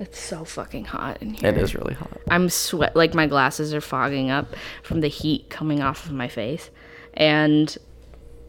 It's so fucking hot in here. It is really hot. I'm sweat like my glasses are fogging up from the heat coming off of my face. And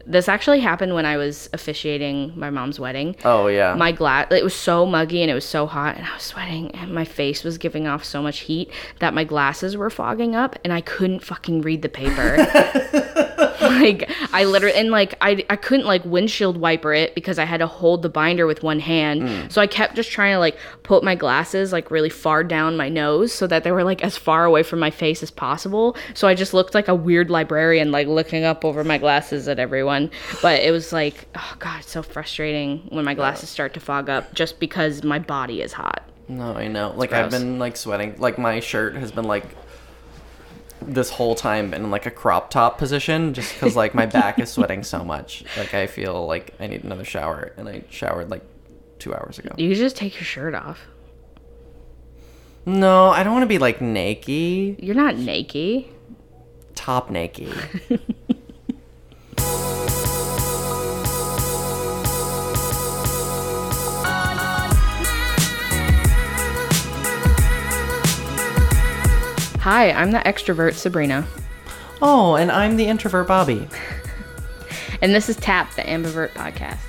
this actually happened when I was officiating my mom's wedding. Oh yeah. My glass it was so muggy and it was so hot and I was sweating and my face was giving off so much heat that my glasses were fogging up and I couldn't fucking read the paper. like I literally and like I I couldn't like windshield wiper it because I had to hold the binder with one hand. Mm. So I kept just trying to like put my glasses like really far down my nose so that they were like as far away from my face as possible. So I just looked like a weird librarian like looking up over my glasses at everyone. But it was like oh god, it's so frustrating when my glasses start to fog up just because my body is hot. No, I know. Like I've been like sweating. Like my shirt has been like this whole time in like a crop top position just because like my back is sweating so much. Like I feel like I need another shower, and I showered like two hours ago. You just take your shirt off. No, I don't want to be like naked, You're not naked. top naked. Hi, I'm the extrovert Sabrina, oh, and I'm the introvert Bobby. and this is Tap, the ambivert podcast.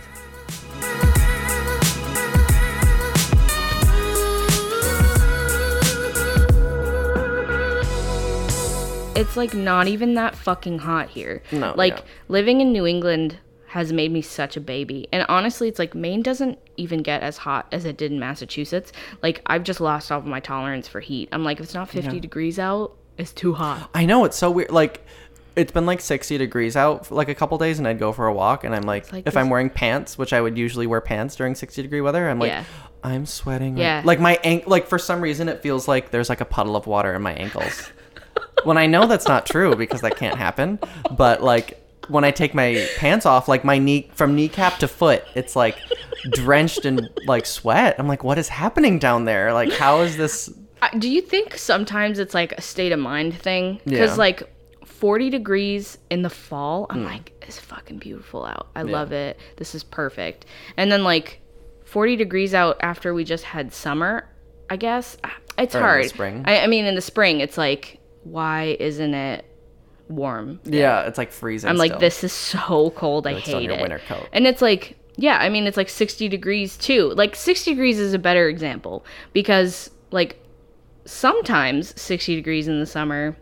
It's like not even that fucking hot here. No, Like yeah. living in New England has made me such a baby. And honestly, it's like Maine doesn't even get as hot as it did in Massachusetts. Like I've just lost all of my tolerance for heat. I'm like if it's not 50 degrees out, it's too hot. I know it's so weird. Like, it's been like 60 degrees out for like a couple days, and I'd go for a walk, and I'm like, like if I'm wearing pants, which I would usually wear pants during 60 degree weather, I'm like, Yeah. I'm sweating. Yeah. Like my ankle, like for some reason, it feels like there's like a puddle of water in my ankles. when I know that's not true because that can't happen, but like when I take my pants off, like my knee from kneecap to foot, it's like drenched in like sweat. I'm like, what is happening down there? Like, how is this? Do you think sometimes it's like a state of mind thing? Because Yeah. like 40 degrees in the fall, I'm like, it's fucking beautiful out. I love it. This is perfect. And then like 40 degrees out after we just had summer, I guess ah, it's Or hard. spring. I, I mean, in the spring, it's like, why isn't it warm? Yeah, it's like freezing. I'm like, still. this is so cold. I still in hate it. winter coat. And it's like, yeah, I mean, it's like 60 degrees too. Like 60 degrees is a better example because like sometimes 60 degrees in the summer,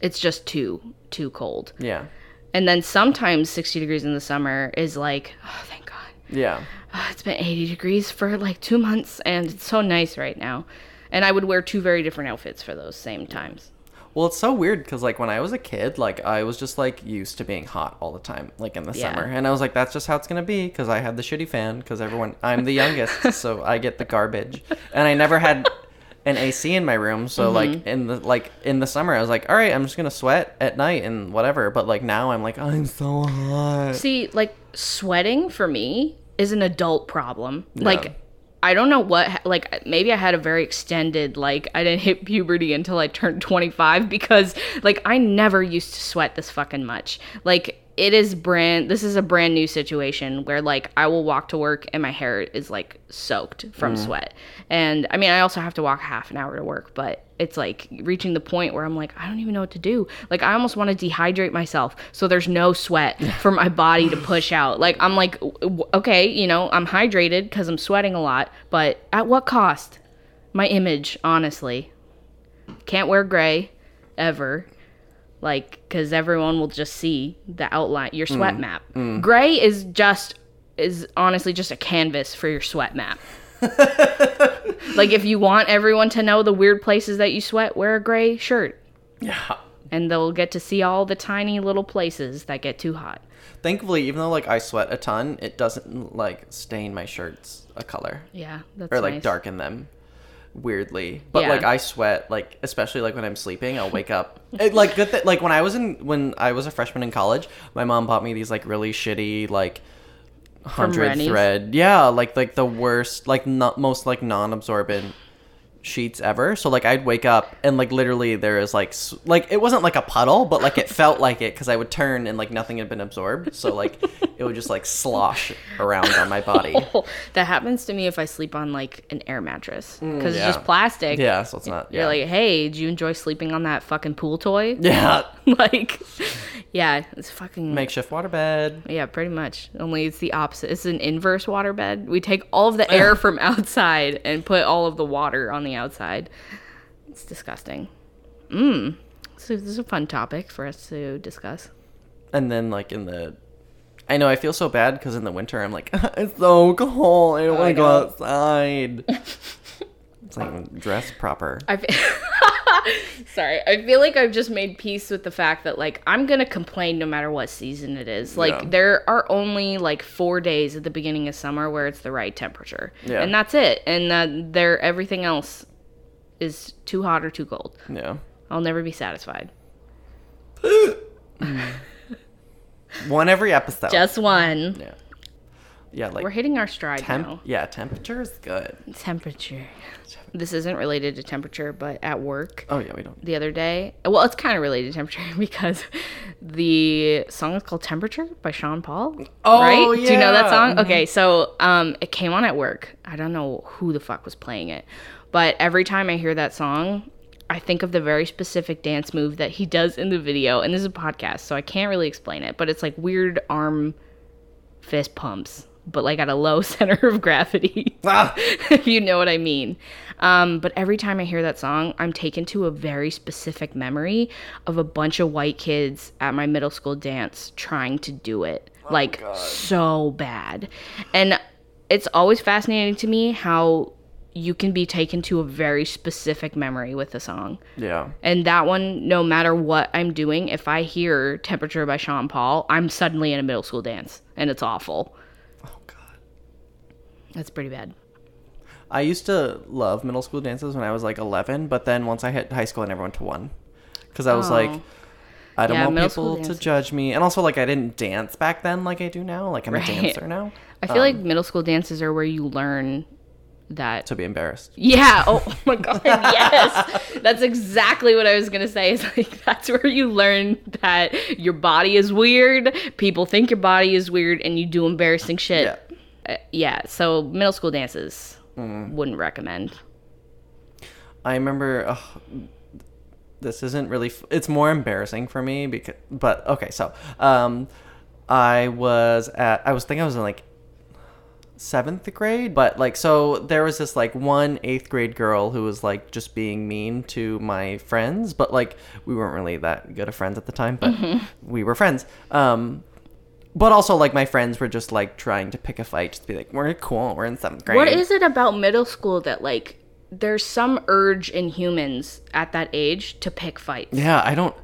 it's just too too cold. Yeah. And then sometimes 60 degrees in the summer is like, oh, thank God. Yeah. Ah, it's been 80 degrees for like two months and it's so nice right now. And I would wear two very different outfits for those same times. Well, it's so weird because like when I was a kid, like I was just like used to being hot all the time, like in the Yeah. summer, and I was like, that's just how it's gonna be because I had the shitty fan because everyone, I'm the youngest, so I get the garbage, and I never had an AC in my room, so Mm-hmm. like in the like in the summer, I was like, all right, I'm just gonna sweat at night and whatever, but like now I'm like, I'm so hot. See, like sweating for me is an adult problem. Like I don't know what like maybe I had a very extended like I didn't hit puberty until I turned 25 because like I never used to sweat this fucking much. Like it is brand this is a brand new situation where like I will walk to work and my hair is like soaked from mm. sweat. And I mean I also have to walk half an hour to work, but it's like reaching the point where I'm like I don't even know what to do. Like I almost want to dehydrate myself so there's no sweat for my body to push out. Like I'm like okay, you know, I'm hydrated cuz I'm sweating a lot, but at what cost? My image, honestly. Can't wear gray ever like because everyone will just see the outline your sweat mm. map. Mm. Gray is just is honestly just a canvas for your sweat map. Like if you want everyone to know the weird places that you sweat wear a gray shirt. Yeah. and they'll get to see all the tiny little places that get too hot. Thankfully, even though like I sweat a ton, it doesn't like stain my shirts a color. yeah that's or like nice. darken them weirdly. But Yeah. like i sweat like especially like when i'm sleeping i'll wake up. It, like good th- like when i was in when i was a freshman in college my mom bought me these like really shitty like hundred thread. Yeah like like the worst like not most like non-absorbent sheets ever. So like I'd wake up and like literally there is like s- like it wasn't like a puddle, but like it felt like it because I would turn and like nothing had been absorbed. So like it would just like slosh around on my body. Oh, that happens to me if I sleep on like an air mattress mm, because yeah. it's just plastic. Yeah, so it's not. You're like, hey, do you enjoy sleeping on that fucking pool toy? yeah, like, yeah, it's fucking. makeshift waterbed. yeah, pretty much. Only it's the opposite. It's an inverse waterbed. We take all of the air from outside and put all of the water on the outside. It's disgusting. Mmm. So this is a fun topic for us to discuss. And then like in the, I know I feel so bad because in the winter I'm like it's so cold. I don't want to go outside. it's like dress proper. I sorry. I feel like I've just made peace with the fact that like I'm gonna complain no matter what season it is. Like Yeah. there are only like four days at the beginning of summer where it's the right temperature, Yeah. and that's it. And uh, there, everything else is too hot or too cold. Yeah. I'll never be satisfied. One every episode. Just one. yeah. Yeah, like We're hitting our stride temp. now. Yeah, temperature is good. Temperature. This isn't related to temperature, but at work Oh yeah, we don't. the other day. Well, it's kind of related to temperature because the song is called "Temperature" by Sean Paul. Oh, right? Do you know that yeah. song? Okay, so um, it came on at work. I don't know who the fuck was playing it, but every time I hear that song, I think of the very specific dance move that he does in the video. And this is a podcast, so I can't really explain it, but it's like weird arm fist pumps, but like at a low center of gravity Ah! if you know what I mean. Um, but every time I hear that song, I'm taken to a very specific memory of a bunch of white kids at my middle school dance trying to do it. like, so bad. And it's always fascinating to me how you can be taken to a very specific memory with a song. Yeah. And that one, no matter what I'm doing, if I hear Temperature by Sean Paul, I'm suddenly in a middle school dance. And it's awful. That's pretty bad. I used to love middle school dances when I was like 11, but then once I hit high school, I never went to one because I was like, Oh. I don't Yeah, want people to judge me, and also like I didn't dance back then like I do now. Like I'm Right. a dancer now. I feel like um, middle school dances are where you learn that. To be embarrassed. Yeah. Oh my god. Yes. That's exactly what I was gonna say. Is like that's where you learn that your body is weird. People think your body is weird, and you do embarrassing shit. Yeah. Uh, yeah. So middle school dances Mm-hmm. wouldn't recommend. I remember. this isn't really. F- it's more embarrassing for me because. But okay, so um, I was at. I was thinking I was in like seventh grade but like so there was this like one eighth grade girl who was like just being mean to my friends but like we weren't really that good of friends at the time but we were friends um but also like my friends were just like trying to pick a fight just to be like we're cool we're in seventh grade What is it about middle school that like there's some urge in humans at that age to pick fights? Yeah, I don't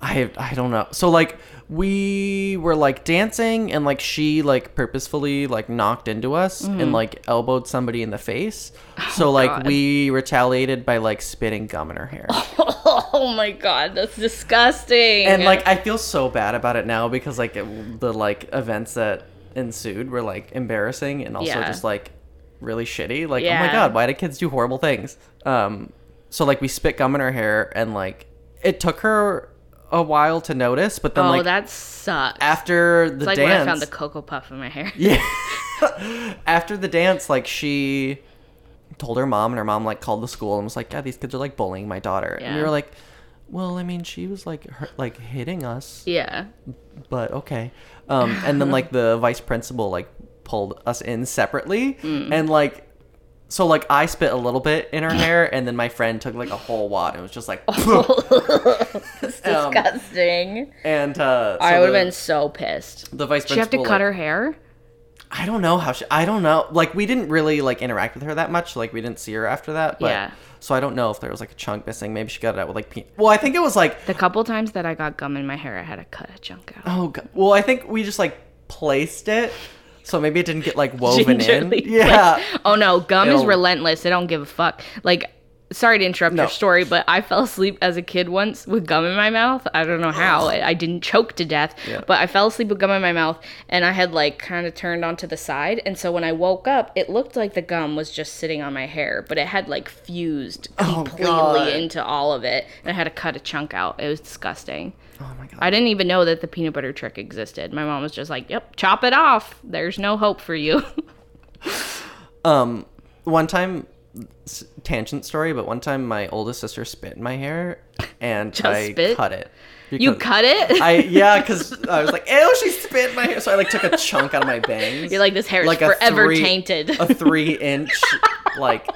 I I don't know. So like we were like dancing and like she like purposefully like knocked into us and like elbowed somebody in the face. So like God. we retaliated by like spitting gum in her hair. Oh my god, that's disgusting. and like I feel so bad about it now because like it, the like events that ensued were like embarrassing and also Yeah. just like really shitty. Like oh my god, why do kids do horrible things? Um, so like we spit gum in her hair and like it took her a while to notice, but then like oh, like that sucks. after the it's like dance, when I found the cocoa puff in my hair. yeah. After the dance, like she told her mom, and her mom like called the school and was like, "Yeah, these kids are like bullying my daughter." And we were like, "Well, I mean, she was like like hitting us, Yeah. but okay." Um, and then like the vice principal like pulled us in separately, Mm. and like. So like I spit a little bit in her hair, and then my friend took like a whole wad. It was just like, It's Um, disgusting. and uh, so I would have been so pissed. the vice Did you have to cut like- her hair? I don't know how she. I don't know. Like we didn't really like interact with her that much. Like we didn't see her after that. But, Yeah. So I don't know if there was like a chunk missing. Maybe she got it out with like. Pe- well, I think it was like. The couple times that I got gum in my hair, I had to cut a chunk out. Oh god. Well, I think we just like placed it, so maybe it didn't get like woven in. Gingerly, Yeah. like, oh no, gum is It'll- relentless. It don't give a fuck. Like sorry to interrupt No. your story, but I fell asleep as a kid once with gum in my mouth. I don't know how. I, I didn't choke to death, Yeah. but I fell asleep with gum in my mouth and I had like kind of turned onto the side. And so when I woke up, it looked like the gum was just sitting on my hair, but it had like fused Oh, completely God. into all of it. And I had to cut a chunk out. It was disgusting. Oh my god. I didn't even know that the peanut butter trick existed. My mom was just like, yep, chop it off. There's no hope for you. Um, one time, tangent story, but one time my oldest sister spit in my hair, and Just I spit? cut it. you cut it? I yeah, because I was like, ew, she spit in my hair. So I like took a chunk out of my bangs. You're like, this hair is Like a forever three- tainted. a three inch like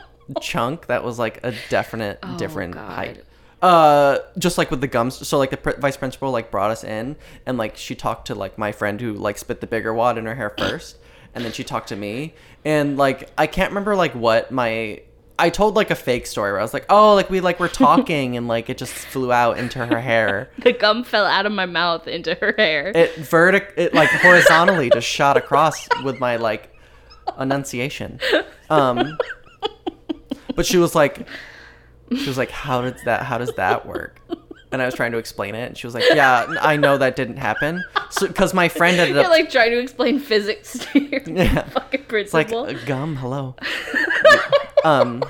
chunk that was like a definite different Oh, God. height. Uh, just like with the gums. So like the pr- vice principal like brought us in, and like she talked to like my friend who like spit the bigger wad in her hair first, and then she talked to me, and like I can't remember like what my. I told like a fake story where I was like, "Oh, like we like were talking and like it just flew out into her hair." the gum fell out of my mouth into her hair. it vertic it like horizontally just shot across with my like enunciation um but she was like she was like how does that how does that work and i was trying to explain it and she was like yeah i know that didn't happen so because my friend ended You're up like trying to explain physics to your Yeah. fucking it's like uh, gum hello um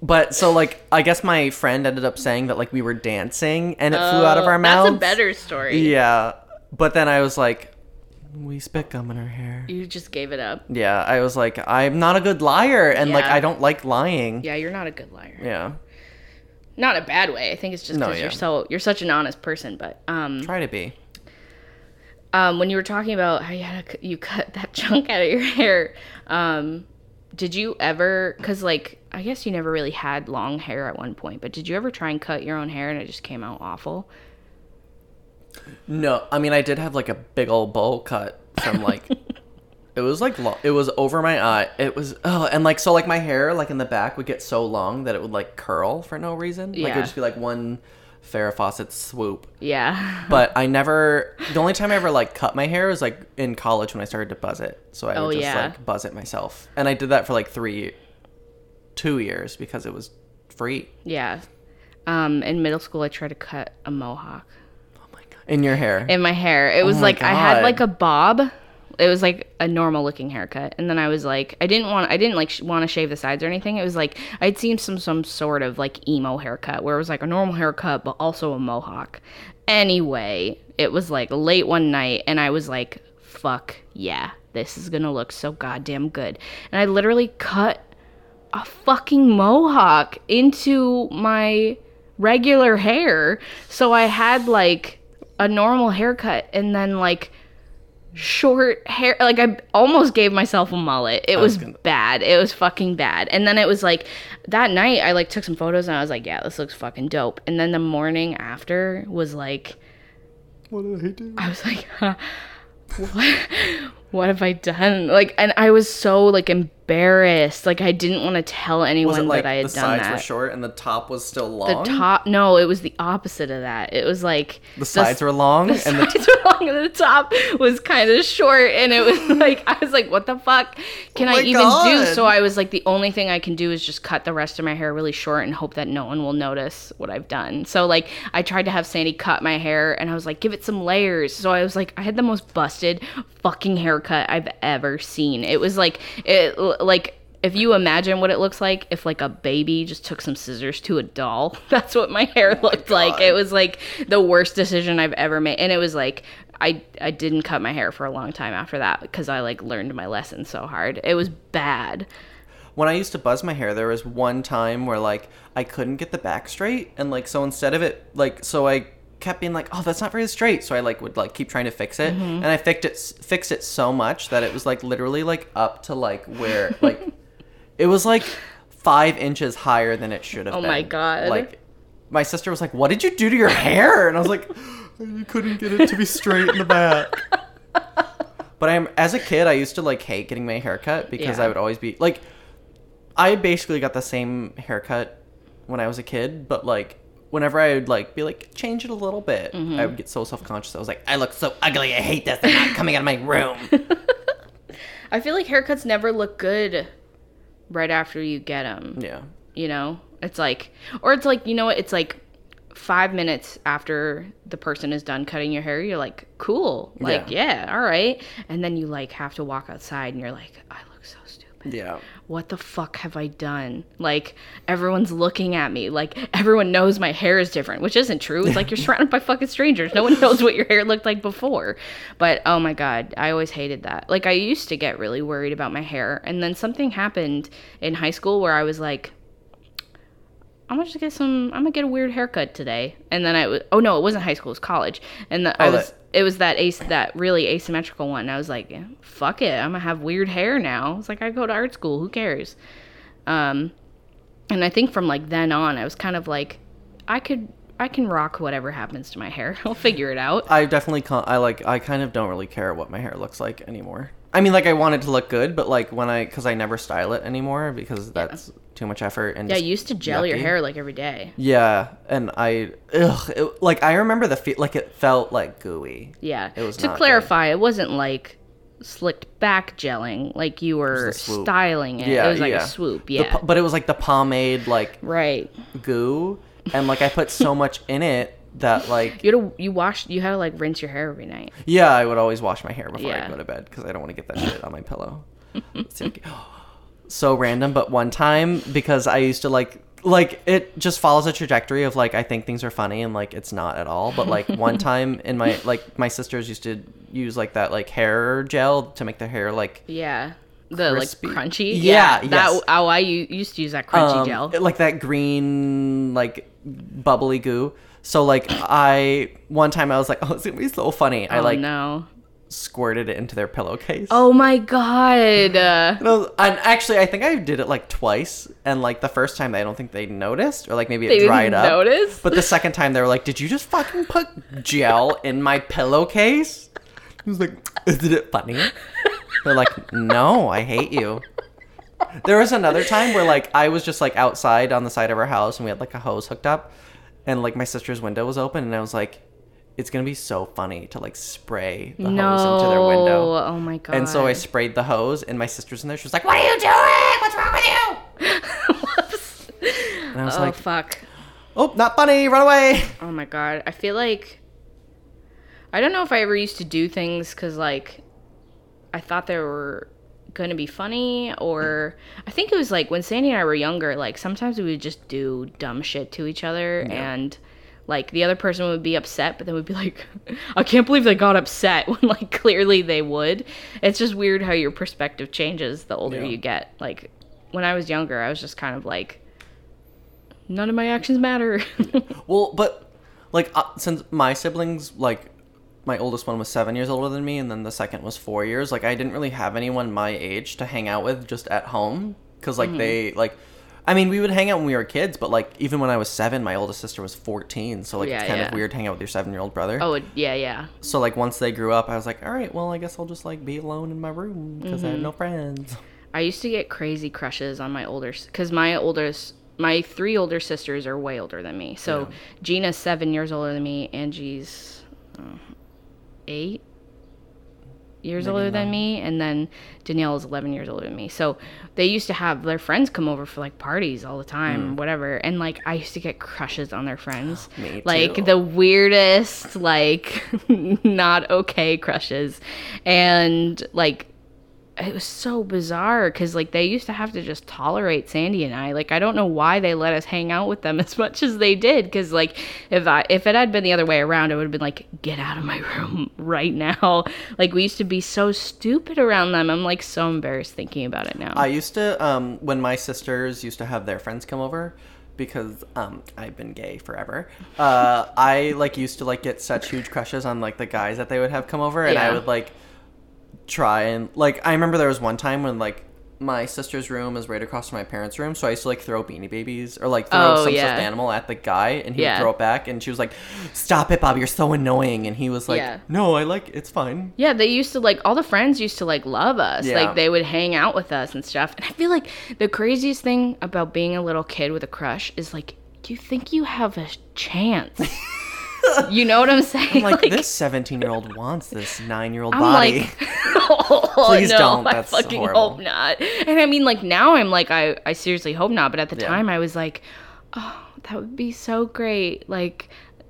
but so like i guess my friend ended up saying that like we were dancing and it flew out of Oh, our mouths That's a better story. Yeah, but then I was like, we spit gum in her hair. You just gave it up. Yeah, I was like, I'm not a good liar, and like I don't like lying. Yeah, you're not a good liar. Yeah, Not a bad way. I think it's just No, because yeah. you're so you're such an honest person. But um, try to be. um, when you were talking about how you had to, you cut that chunk out of your hair, um, did you ever? Because like I guess you never really had long hair at one point, but did you ever try and cut your own hair and it just came out awful? No, I mean I did have like a big old bowl cut from like. It was like lo- it was over my eye. It was oh, and like so like my hair like in the back would get so long that it would like curl for no reason. Like it Yeah. would just be like one Farrah Fawcett swoop. Yeah. But I never. The only time I ever like cut my hair was like in college when I started to buzz it. So I Oh, would just yeah. like buzz it myself, and I did that for like three, two years because it was free. yeah. Um, in middle school, I tried to cut a mohawk. Oh my god! In your hair. in my hair. It was my like I had God. like a bob. It was like a normal looking haircut, and then I was like, I didn't want, I didn't like sh- want to shave the sides or anything. It was like I'd seen some some sort of like emo haircut where it was like a normal haircut but also a mohawk. Anyway, it was like late one night, and I was like, fuck yeah, this is gonna look so goddamn good, and I literally cut a fucking mohawk into my regular hair. So I had like a normal haircut and then like short hair like I almost gave myself a mullet. It was, was gonna- bad. It was fucking bad. And then it was like that night I like took some photos and I was like, yeah, this looks fucking dope. And then the morning after was like what did I do? I was like, huh, what? What have I done? Like, and I was so like embarrassed. Like, I didn't want to tell anyone it like that I had done. the done sides that. were short and the top was still long. the top, no, it was the opposite of that. It was like the sides were long the and the sides were long and the top was kind of short and it was like i was like what the fuck can Oh i even do so i was like the only thing i can do is just cut the rest of my hair really short and hope that no one will notice what i've done so like i tried to have sandy cut my hair and i was like give it some layers so i was like i had the most busted fucking haircut i've ever seen it was like it like if you imagine what it looks like if like a baby just took some scissors to a doll that's what my hair oh looked like. It was like the worst decision i've ever made. And it was like i i didn't cut my hair for a long time after that because i like learned my lesson so hard. It was bad. When I used to buzz my hair, there was one time where like I couldn't get the back straight, and like so instead of it, like so I kept being like, oh, that's not very straight. So I like would like keep trying to fix it, Mm-hmm. and I fixed it fixed it so much that it was like literally like up to like where like it was like five inches higher than it should have. Oh been. my God. Like my sister was like, "What did you do to your hair?" And I was like, "You couldn't get it to be straight in the back." But I'm as a kid, I used to like hate getting my hair cut because Yeah. I would always be like, I basically got the same haircut when I was a kid, but like whenever I would like be like change it a little bit, Mm-hmm. I would get so self conscious. I was like, I look so ugly. I hate this. I'm not coming out of my room. i feel like haircuts never look good right after you get them yeah. you know It's like, or it's like, you know what? It's like five minutes after the person is done cutting your hair, you're like, cool. Like, yeah, all right. And then you like have to walk outside and you're like, I look so stupid. Yeah. What the fuck have I done? Like, everyone's looking at me. Like, everyone knows my hair is different, which isn't true. It's like you're surrounded by fucking strangers. No one knows what your hair looked like before. But oh my God, I always hated that. Like, I used to get really worried about my hair. And then something happened in high school where I was like, I'm gonna just get some. I'm gonna get a weird haircut today, and then I was. Oh no, it wasn't high school. It was college, and the, I Oh, was. It was that ace, that really asymmetrical one. I was like, fuck it, I'm gonna have weird hair now. It's like I go to art school. Who cares? Um, and I think from like then on, I was kind of like, I could, I can rock whatever happens to my hair. I'll figure it out. I definitely con- I like I kind of don't really care what my hair looks like anymore. I mean, like I want it to look good, but like when I because I never style it anymore because that's too much effort and Yeah, you used to gel your hair like every day. Yeah, and I ugh, it, like I remember the feel like it felt like gooey. Yeah. It was to clarify, it wasn't like slicked back gelling, like you were the swoop. styling it. Yeah, it was like yeah. a swoop. Yeah. po- but it was like the pomade like right. goo, and like I put so much in it that like You had to, you wash you had to like rinse your hair every night. yeah, I would always wash my hair before Yeah. I go to bed because I don't want to get that shit on my pillow. Like- so random, but one time because I used to like like it just follows a trajectory of like I think things are funny and like it's not at all. But like one time in my like my sisters used to use like that like hair gel to make their hair like Yeah. The Crispy. like crunchy. Yeah, That yes. oh I used to use that crunchy um, gel. like that green like bubbly goo. So like I one time I was like, oh, it's gonna be so funny. I oh like no. squirted it into their pillowcase. Oh my god. And, was- and actually, I think I did it like twice, and like the first time, I don't think they noticed, or like maybe They it dried up. notice? But the second time, they were like, "Did you just fucking put gel in my pillowcase?" He was like, "Isn't it funny?" They're like, "No, I hate you." There was another time where like I was just like outside on the side of our house, and we had like a hose hooked up, and like my sister's window was open, and I was like. It's gonna be so funny to like spray the no. hose into their window. Oh my god. And so I sprayed the hose, and my sister's in there. She was like, "What are you doing? What's wrong with you?" And I was like, Oh like, fuck. "Oh, not funny. Run away." Oh my god. I feel like I don't know if I ever used to do things cuz like I thought there were going to be funny or I think it was like when Sandy and I were younger like sometimes we would just do dumb shit to each other and like the other person would be upset but then we'd be like I can't believe they got upset when like clearly they would. It's just weird how your perspective changes the older Yeah. you get. Like when I was younger I was just kind of like none of my actions matter. Well, but like uh, since my siblings, like my oldest one was seven years older than me, and then the second was four years. Like I didn't really have anyone my age to hang out with just at home because Mm-hmm. like they like. I mean, we would hang out when we were kids, but like even when I was seven, my oldest sister was fourteen, so like Yeah, it's kind yeah. of weird to hang out with your seven-year-old brother. Oh, yeah, yeah. So like once they grew up, I was like, all right, well I guess I'll just like be alone in my room because I Mm-hmm. have no friends. I used to get crazy crushes on my older because my oldest, my three older sisters are way older than me. So Gina's seven years older than me. Angie's uh, eight years Maybe older than nine. me, and then Danielle is eleven years older than me. So they used to have their friends come over for like parties all the time, mm. whatever. And like I used to get crushes on their friends, like the weirdest, like not okay crushes, and like it was so bizarre because like they used to have to just tolerate sandy and i. Like i don't know why they let us hang out with them as much as they did because like if i if it had been the other way around i would have been like get out of my room right now. Like we used to be so stupid around them. I'm like so embarrassed thinking about it now. I used to um when my sisters used to have their friends come over because um I've been gay forever. Uh I like used to like get such huge crushes on like the guys that they would have come over and I would like try and like I remember there was one time when like my sister's room is right across from my parents' room, so I used to like throw beanie babies or like throw Oh, some yeah. stuffed animal at the guy and he Yeah. would throw it back and she was like, Stop it, Bob, you're so annoying and he was like, Yeah. No, I like it's fine. Yeah, they used to like all the friends used to like love us. Yeah. Like they would hang out with us and stuff. And I feel like the craziest thing about being a little kid with a crush is like you think you have a chance. you know what I'm saying? I'm Like, this seventeen year old wants this nine year old body. like, oh, Please no, don't. I That's fucking horrible. hope not. And I mean, like now, I'm like, I, I seriously hope not. But at the Yeah. time, I was like, oh, that would be so great. Like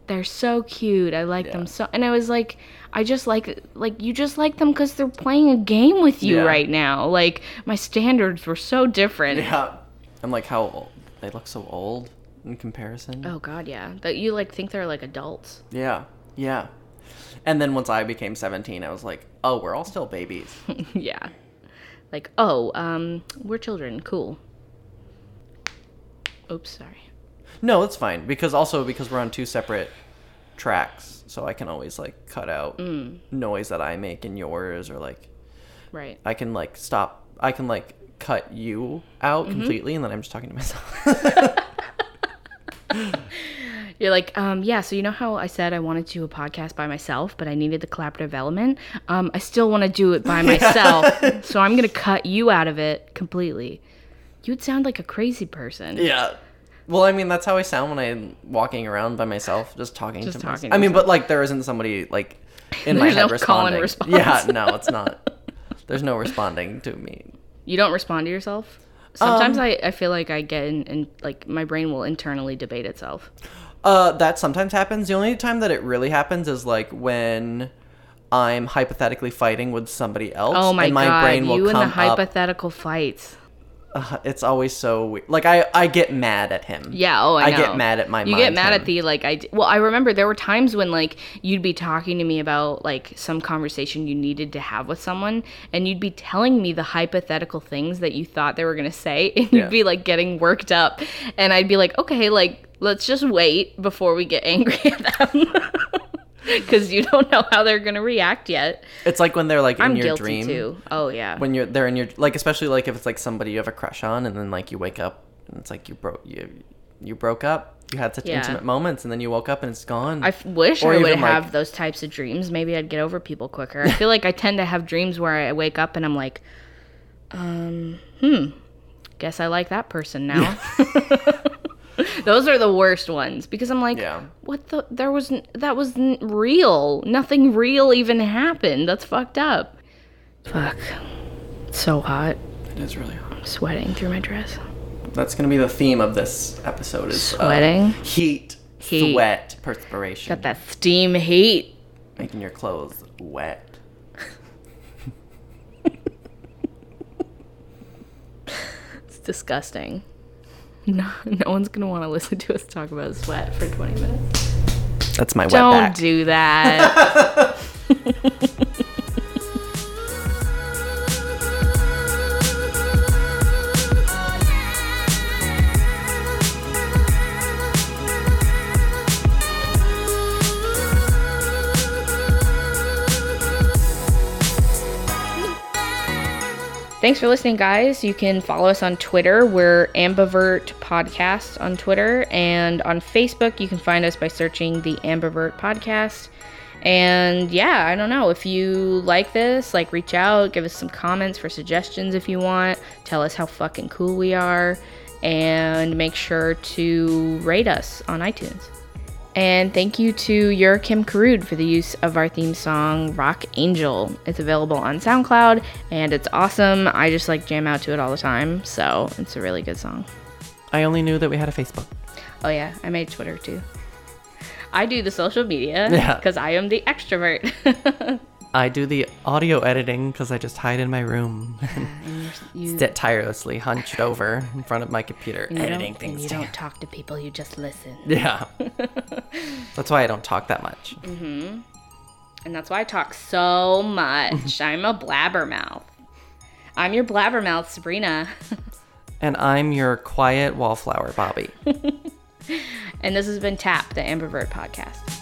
they're so cute. I like them so. And I was like, I just like like you just like them because they're playing a game with you Yeah. right now. Like my standards were so different. Yeah. I'm like, how old? They look so old in comparison. Oh God, yeah. That you like think they're like adults. Yeah. Yeah. And then once I became 17, I was like, oh, we're all still babies. yeah. Like oh, um, we're children. Cool. Oops, sorry. no, it's fine because also because we're on two separate tracks, so I can always like cut out noise that I make in yours or like Right. I can like stop I can like cut you out Mm-hmm. completely and then I'm just talking to myself. You're like, um, yeah, so you know how I said I wanted to do a podcast by myself, but I needed the collaborative element? Um, I still want to do it by myself, so I'm going to cut you out of it completely. You'd sound like a crazy person. yeah. Well, I mean, that's how I sound when I'm walking around by myself, just talking Just to talking myself. to I mean, but like there isn't somebody like in my head no call and responding. response. Yeah, no, it's not. There's no responding to me. You don't respond to yourself? Sometimes Um, I, I feel like I get in, and like my brain will internally debate itself. Uh, that sometimes happens. The only time that it really happens is like when I'm hypothetically fighting with somebody else. Oh my, and my god, brain will you and the come up. hypothetical fights. Uh, it's always so weird. Like I, I get mad at him. Yeah, oh, I, I get mad at my You get mad him. at the like I well, I remember there were times when like you'd be talking to me about like some conversation you needed to have with someone, and you'd be telling me the hypothetical things that you thought they were gonna say, and Yeah. you'd be like getting worked up, and I'd be like, okay, like let's just wait before we get angry at them. Because you don't know how they're gonna react yet. It's like when they're like in I'm your guilty dream. too. Oh yeah. When you're they're in your like especially like if it's like somebody you have a crush on and then like you wake up and it's like you broke you you broke up. You had such Yeah. intimate moments and then you woke up and it's gone. I f- wish Or I would even, like- have those types of dreams. Maybe I'd get over people quicker. I feel like I tend to have dreams where I wake up and I'm like, um, hmm, guess I like that person now. those are the worst ones because I'm like, Yeah. what the? There was n- that was n- real. Nothing real even happened. That's fucked up. Fuck. It's so hot. it is really hot. I'm sweating through my dress. That's gonna be the theme of this episode is uh, Sweating? heat, Heat. sweat, perspiration, Got that steam heat. making your clothes wet. It's disgusting. No, no one's gonna want to listen to us talk about sweat for 20 minutes. That's my Don't back. do that. Thanks for listening, guys. You can follow us on Twitter. We're Ambivert Podcast on Twitter. And on Facebook, you can find us by searching the Ambivert Podcast. And yeah, I don't know. If you like this, like reach out, give us some comments for suggestions if you want. Tell us how fucking cool we are. And make sure to rate us on iTunes. And thank you to Your Kim Karud for the use of our theme song Rock Angel. It's available on SoundCloud and it's awesome. I just like jam out to it all the time, so it's a really good song. I only knew that we had a Facebook. Oh yeah, I made Twitter too. I do the social media Yeah. because I am the extrovert. I do the audio editing because I just hide in my room you, sit tirelessly hunched over in front of my computer editing and things you down. don't talk to people, you just listen. Yeah. That's why I don't talk that much. Mm-hmm. And that's why I talk so much. I'm a blabbermouth. I'm your blabbermouth, Sabrina. And I'm your quiet wallflower, Bobby. and this has been Tap, the Ambivert podcast.